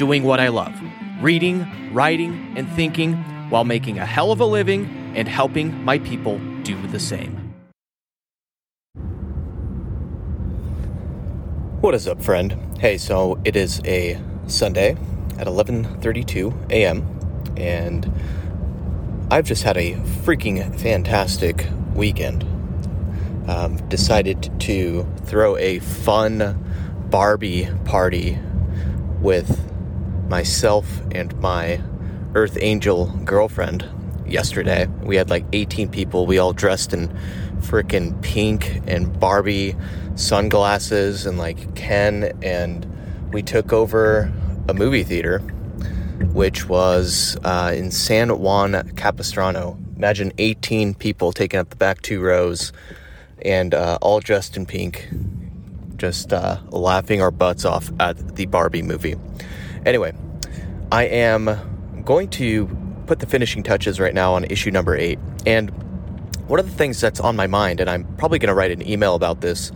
doing what I love reading, writing, and thinking while making a hell of a living and helping my people do the same. What is up, friend? Hey, so it is a Sunday at 11:32 a.m. and I've just had a freaking fantastic weekend. Um, decided to throw a fun Barbie party with myself and my Earth Angel girlfriend yesterday. We had like 18 people. We all dressed in freaking pink and Barbie sunglasses and like Ken. And we took over a movie theater, which was uh, in San Juan Capistrano. Imagine 18 people taking up the back two rows and uh, all dressed in pink, just uh, laughing our butts off at the Barbie movie. Anyway, I am going to put the finishing touches right now on issue number eight. And one of the things that's on my mind, and I'm probably going to write an email about this,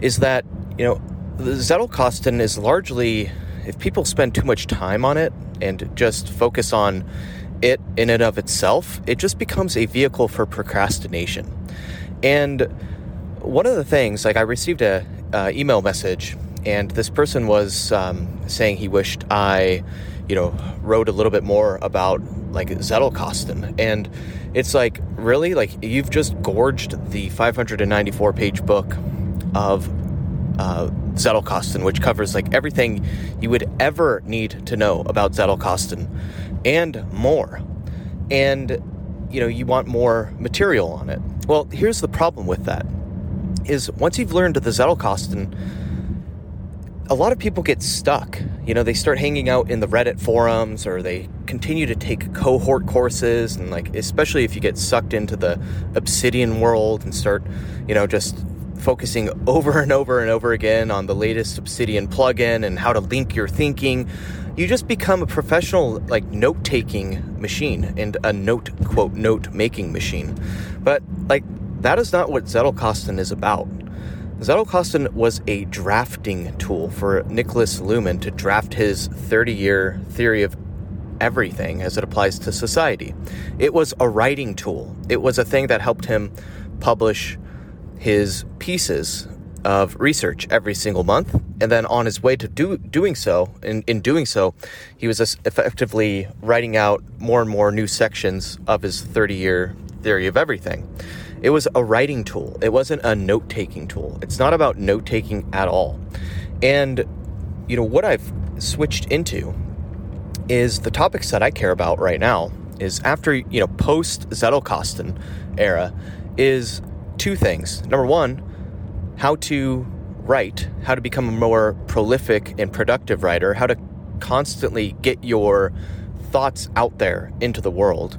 is that, you know, Zettelkasten is largely, if people spend too much time on it and just focus on it in and of itself, it just becomes a vehicle for procrastination. And one of the things, like I received a uh, email message and this person was um, saying he wished I, you know, wrote a little bit more about like Zettelkasten. And it's like, really? Like, you've just gorged the 594 page book of uh, Zettelkasten, which covers like everything you would ever need to know about Zettelkasten and more. And, you know, you want more material on it. Well, here's the problem with that is once you've learned the Zettelkasten, a lot of people get stuck. You know, they start hanging out in the Reddit forums or they continue to take cohort courses and like especially if you get sucked into the obsidian world and start, you know, just focusing over and over and over again on the latest obsidian plugin and how to link your thinking, you just become a professional like note-taking machine and a note quote note making machine. But like that is not what Zettelkasten is about. Zettelkasten was a drafting tool for Nicholas Luhmann to draft his 30 year theory of everything as it applies to society. It was a writing tool, it was a thing that helped him publish his pieces of research every single month. And then on his way to do, doing so, in, in doing so, he was effectively writing out more and more new sections of his 30 year theory of everything. It was a writing tool. It wasn't a note taking tool. It's not about note taking at all. And, you know, what I've switched into is the topics that I care about right now is after, you know, post Zettelkasten era is two things. Number one, how to write, how to become a more prolific and productive writer, how to constantly get your thoughts out there into the world.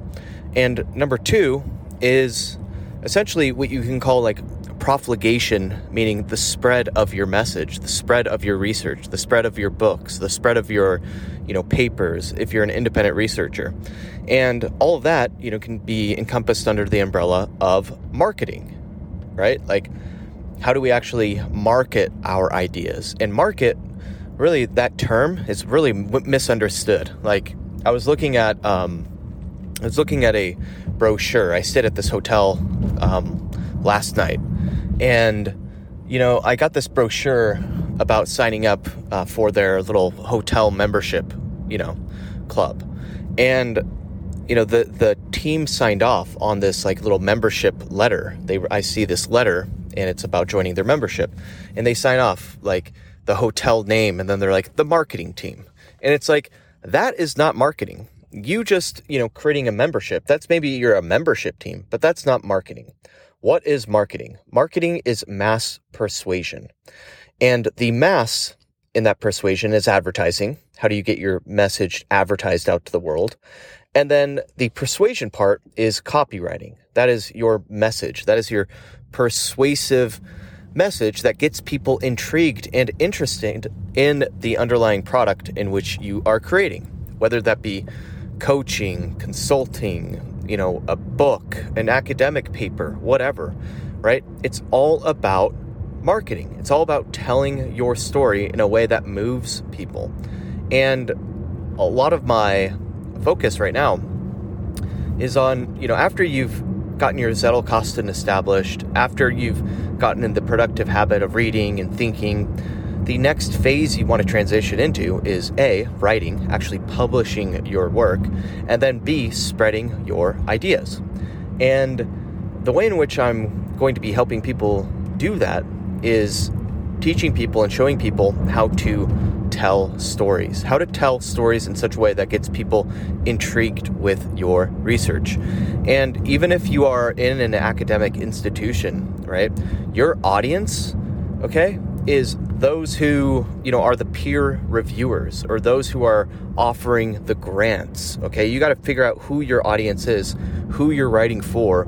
And number two is essentially what you can call like profligation, meaning the spread of your message, the spread of your research, the spread of your books, the spread of your, you know, papers if you're an independent researcher. And all of that, you know, can be encompassed under the umbrella of marketing, right? Like how do we actually market our ideas? And market, really that term is really misunderstood. Like I was looking at um I was looking at a brochure. I stayed at this hotel um, last night, and you know, I got this brochure about signing up uh, for their little hotel membership, you know, club, and you know, the the team signed off on this like little membership letter. They I see this letter, and it's about joining their membership, and they sign off like the hotel name, and then they're like the marketing team, and it's like that is not marketing you just, you know, creating a membership, that's maybe you're a membership team, but that's not marketing. What is marketing? Marketing is mass persuasion. And the mass in that persuasion is advertising. How do you get your message advertised out to the world? And then the persuasion part is copywriting. That is your message. That is your persuasive message that gets people intrigued and interested in the underlying product in which you are creating, whether that be coaching, consulting, you know, a book, an academic paper, whatever, right? It's all about marketing. It's all about telling your story in a way that moves people. And a lot of my focus right now is on, you know, after you've gotten your Zettelkasten established, after you've gotten in the productive habit of reading and thinking, the next phase you want to transition into is A, writing, actually publishing your work, and then B, spreading your ideas. And the way in which I'm going to be helping people do that is teaching people and showing people how to tell stories, how to tell stories in such a way that gets people intrigued with your research. And even if you are in an academic institution, right, your audience, okay, is those who, you know, are the peer reviewers or those who are offering the grants, okay? You got to figure out who your audience is, who you're writing for,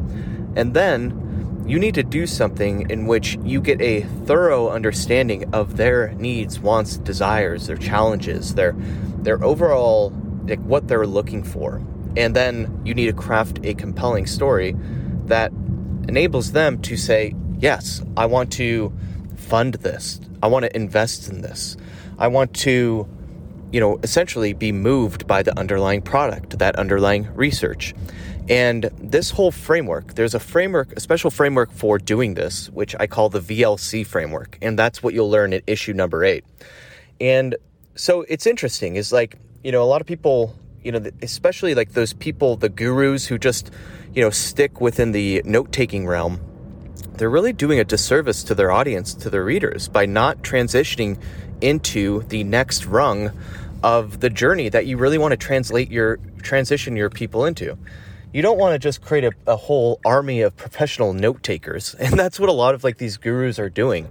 and then you need to do something in which you get a thorough understanding of their needs, wants, desires, their challenges, their their overall like what they're looking for. And then you need to craft a compelling story that enables them to say, "Yes, I want to fund this. I want to invest in this. I want to you know, essentially be moved by the underlying product, that underlying research. And this whole framework, there's a framework, a special framework for doing this, which I call the VLC framework. And that's what you'll learn at issue number eight. And so it's interesting, is like, you know, a lot of people, you know, especially like those people, the gurus who just, you know, stick within the note taking realm, they're really doing a disservice to their audience, to their readers, by not transitioning into the next rung of the journey that you really want to translate your transition your people into you don't want to just create a, a whole army of professional note takers. And that's what a lot of like these gurus are doing.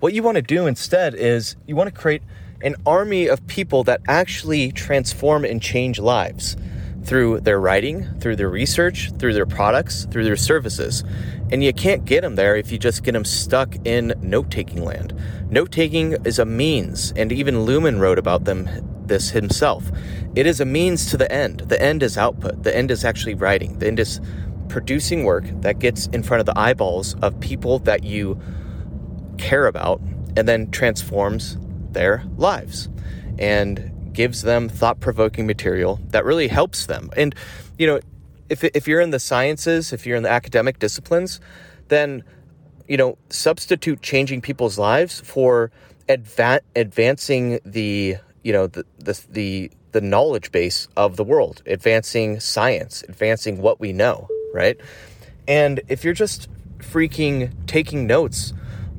What you want to do instead is you want to create an army of people that actually transform and change lives through their writing, through their research, through their products, through their services. And you can't get them there if you just get them stuck in note taking land. Note taking is a means, and even Luhmann wrote about them this himself. It is a means to the end. The end is output. The end is actually writing. The end is producing work that gets in front of the eyeballs of people that you care about and then transforms their lives and gives them thought provoking material that really helps them. And, you know, if, if you're in the sciences, if you're in the academic disciplines, then, you know, substitute changing people's lives for adva- advancing the you know the the the, the knowledge base of the world, advancing science, advancing what we know, right? And if you're just freaking taking notes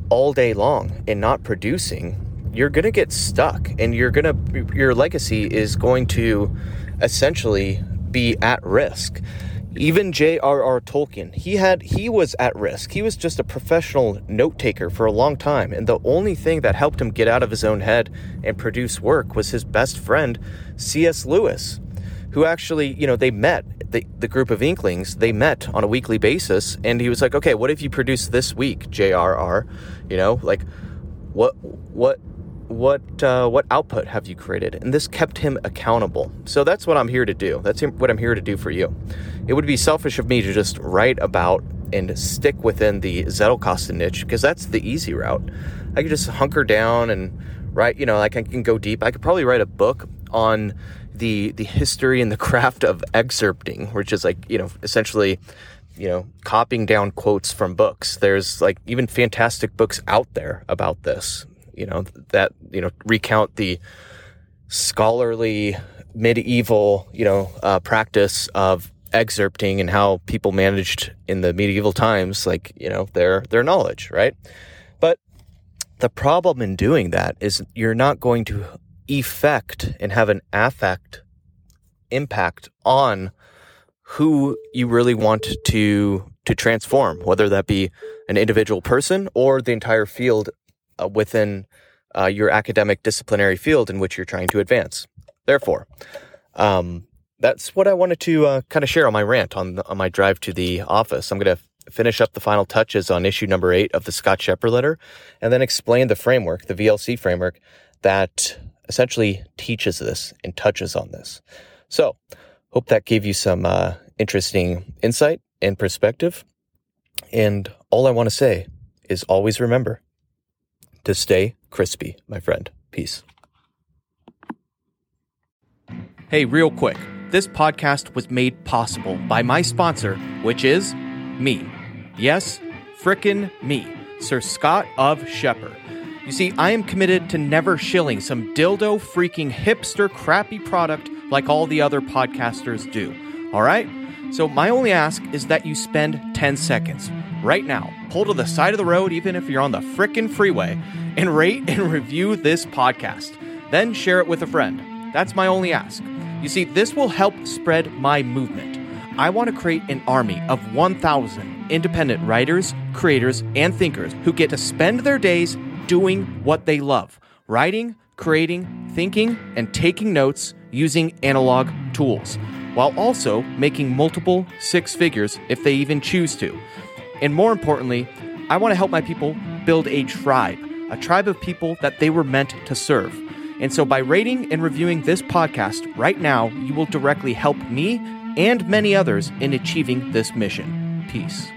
all day long and not producing, you're going to get stuck and you're going to your legacy is going to essentially be at risk. Even J.R.R. Tolkien, he had he was at risk. He was just a professional note taker for a long time, and the only thing that helped him get out of his own head and produce work was his best friend, C.S. Lewis, who actually, you know, they met the, the group of Inklings. They met on a weekly basis, and he was like, "Okay, what have you produced this week, J.R.R.? You know, like what what what uh, what output have you created? And this kept him accountable. So that's what i'm here to do. That's what i'm here to do for you. It would be selfish of me to just write about and stick within the zettelkasten niche because that's the easy route. I could just hunker down and write you know like i can go deep. I could probably write a book on the the history and the craft of excerpting which is like you know essentially you know copying down quotes from books. There's like even fantastic books out there about this you know that you know recount the scholarly medieval you know uh, practice of excerpting and how people managed in the medieval times like you know their their knowledge right? But the problem in doing that is you're not going to effect and have an affect impact on who you really want to to transform whether that be an individual person or the entire field uh, within uh, your academic disciplinary field in which you're trying to advance. Therefore, um, that's what I wanted to uh, kind of share on my rant on, the, on my drive to the office. I'm going to finish up the final touches on issue number eight of the Scott Scheper letter, and then explain the framework, the VLC framework, that essentially teaches this and touches on this. So, hope that gave you some uh, interesting insight and perspective. And all I want to say is always remember to stay crispy, my friend. Peace. Hey, real quick. This podcast was made possible by my sponsor, which is me. Yes, frickin' me, Sir Scott of Scheper. You see, I am committed to never shilling some dildo freaking hipster crappy product like all the other podcasters do. All right? So, my only ask is that you spend 10 seconds right now, pull to the side of the road, even if you're on the frickin' freeway, and rate and review this podcast. Then share it with a friend. That's my only ask. You see, this will help spread my movement. I want to create an army of 1,000 independent writers, creators, and thinkers who get to spend their days doing what they love writing, creating, thinking, and taking notes using analog tools, while also making multiple six figures if they even choose to. And more importantly, I want to help my people build a tribe, a tribe of people that they were meant to serve. And so by rating and reviewing this podcast right now, you will directly help me and many others in achieving this mission. Peace.